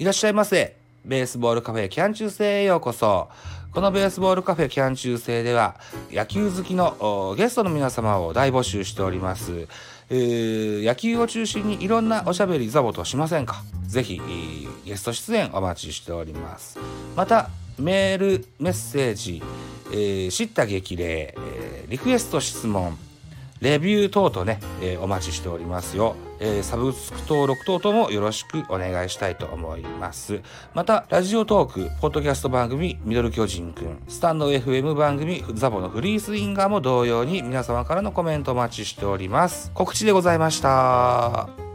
いらっしゃいませ。ベースボールカフェキャン中世へようこそ。このベースボールカフェキャン中世では野球好きのゲストの皆様を大募集しております。えー野球を中心にいろんなおしゃべりザボとしませんか？ぜひ、ゲスト出演お待ちしております。また、メール、メッセージ、えー知った激励、えーリクエスト質問、レビュー等々ね、えーお待ちしておりますよ、えーサブスク登録等々もよろしくお願いしたいと思います。また、ラジオトーク、ポッドキャスト番組、ミドル巨人くん、スタンド FM 番組、ザボのフリースインガーも同様に皆様からのコメントお待ちしております。告知でございました。